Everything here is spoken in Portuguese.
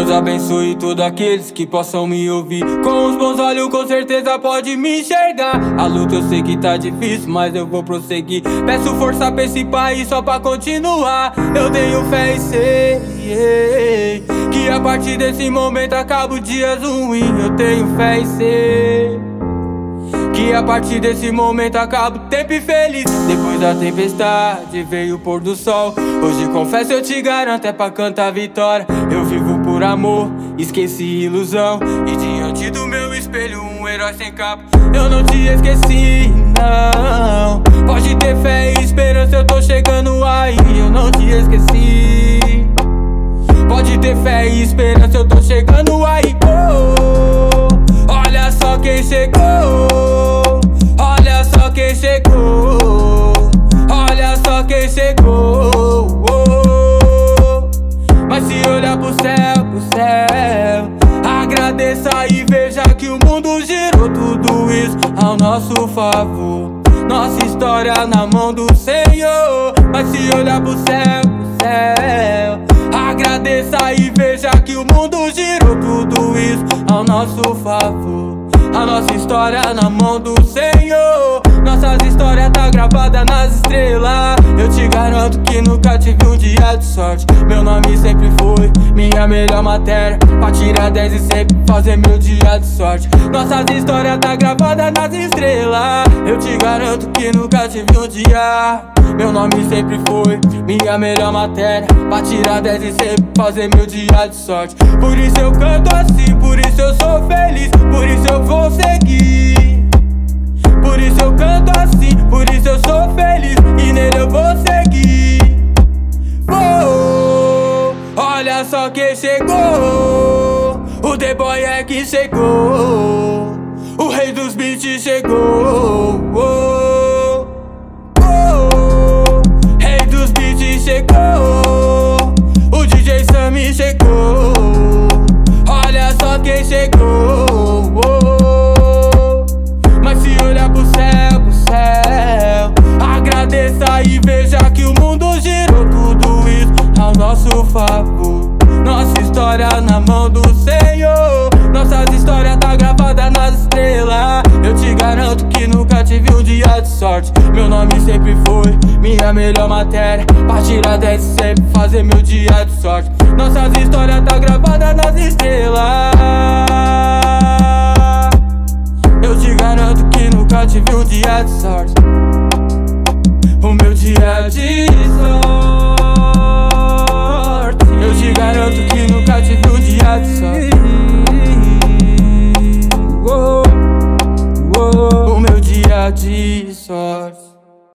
Deus abençoe todos aqueles que possam me ouvir. Com os bons olhos, com certeza pode me enxergar. A luta eu sei que tá difícil, mas eu vou prosseguir. Peço força pra esse país só pra continuar. Eu tenho fé e sei que a partir desse momento acaba o dias ruim. Eu tenho fé e sei. Que a partir desse momento acaba o tempo infeliz Depois da tempestade veio o pôr do sol Hoje confesso eu te garanto é pra cantar vitória Eu vivo por amor, esqueci ilusão. E diante do meu espelho um herói sem capa. Eu não te esqueci, não. Pode ter fé e esperança, eu tô chegando aí. Eu não te esqueci. Pode ter fé e esperança, eu tô chegando aí. Oh, Olha só quem chegou. O mundo girou tudo isso ao nosso favor. Nossa história na mão do Senhor. Mas se olhar pro céu, pro céu, agradeça e veja que o mundo girou tudo isso ao nosso favor. A nossa história na mão do Senhor. Nossas histórias tá gravada nas estrelas. Eu te garanto que nunca tive um dia de sorte. Foi minha melhor matéria. Pra tirar 10 e sempre fazer meu dia de sorte. Nossas histórias tá gravada nas estrelas. Eu te garanto que nunca tive um dia. Meu nome sempre foi minha melhor matéria. Pra tirar 10 e sempre fazer meu dia de sorte. Por isso eu canto assim, por isso eu sou só quem chegou. O The Boy é que chegou. O rei dos beats chegou. História na mão do Senhor. Nossas histórias tá gravada nas estrelas. Eu te garanto que nunca tive um dia de sorte. Meu nome sempre foi minha melhor matéria. Tirar 10 sempre fazer meu dia de sorte. Nossas histórias tá gravada nas estrelas. Eu te garanto que nunca tive um dia de sorte. O meu dia de sorte. O meu dia de